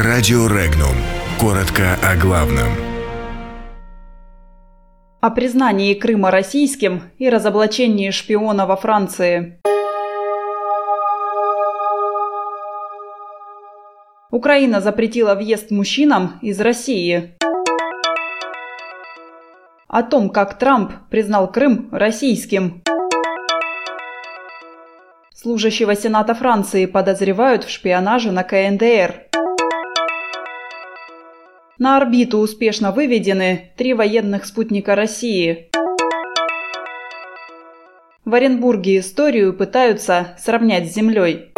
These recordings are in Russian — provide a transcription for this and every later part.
Радио Регнум. Коротко о главном. О признании Крыма российским и разоблачении шпиона во Франции. Украина запретила въезд мужчинам из России. О том, как Трамп признал Крым российским. Служащего Сената Франции подозревают в шпионаже на КНДР. На орбиту успешно выведены три военных спутника России. В Оренбурге историю пытаются сравнять с Землей.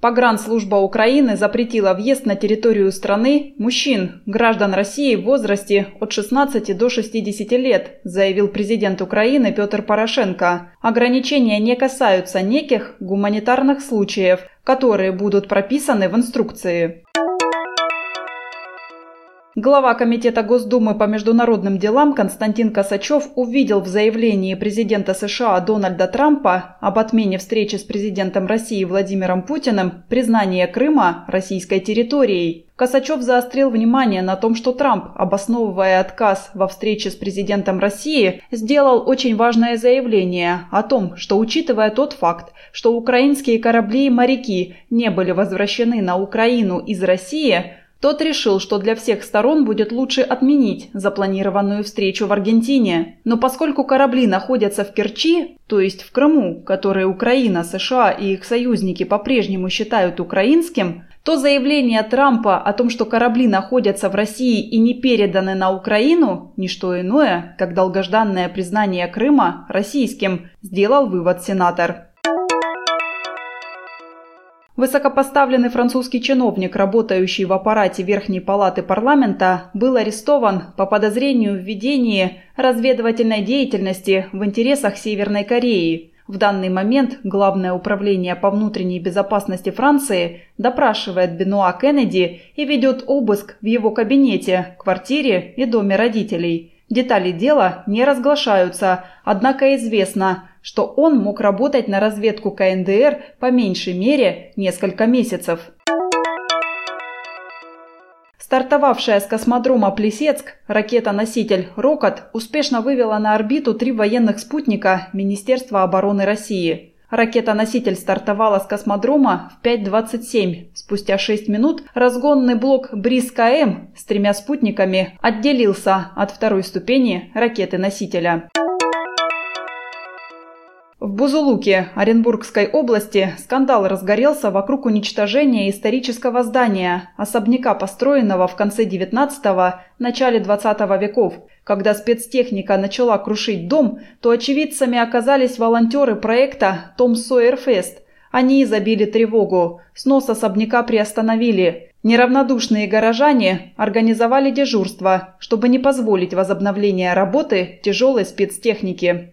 Погранслужба Украины запретила въезд на территорию страны мужчин, граждан России в возрасте от 16 до 60 лет, заявил президент Украины Петр Порошенко. Ограничения не касаются неких гуманитарных случаев, которые будут прописаны в инструкции. Глава Комитета Госдумы по международным делам Константин Косачев увидел в заявлении президента США Дональда Трампа об отмене встречи с президентом России Владимиром Путиным признание Крыма российской территорией. Косачев заострил внимание на том, что Трамп, обосновывая отказ во встрече с президентом России, сделал очень важное заявление о том, что учитывая тот факт, что украинские корабли и моряки не были возвращены на Украину из России, тот решил, что для всех сторон будет лучше отменить запланированную встречу в Аргентине. Но поскольку корабли находятся в Керчи, то есть в Крыму, который Украина, США и их союзники по-прежнему считают украинским, то заявление Трампа о том, что корабли находятся в России и не переданы на Украину, не что иное, как долгожданное признание Крыма российским, сделал вывод сенатор. Высокопоставленный французский чиновник, работающий в аппарате Верхней палаты парламента, был арестован по подозрению в ведении разведывательной деятельности в интересах Северной Кореи. В данный момент Главное управление по внутренней безопасности Франции допрашивает Бенуа Кеннеди и ведет обыск в его кабинете, квартире и доме родителей. Детали дела не разглашаются, однако известно, что он мог работать на разведку КНДР по меньшей мере несколько месяцев. Стартовавшая с космодрома Плесецк ракета-носитель «Рокот» успешно вывела на орбиту три военных спутника Министерства обороны России. Ракета-носитель стартовала с космодрома в 5.27. Спустя 6 минут разгонный блок «Бриз-КМ» с тремя спутниками отделился от второй ступени ракеты-носителя. В Бузулуке Оренбургской области скандал разгорелся вокруг уничтожения исторического здания, особняка, построенного в конце 19 – начале 20 веков. Когда спецтехника начала крушить дом, то очевидцами оказались волонтеры проекта «Том Сойерфест». Они забили тревогу. Снос особняка приостановили. Неравнодушные горожане организовали дежурство, чтобы не позволить возобновления работы тяжелой спецтехники.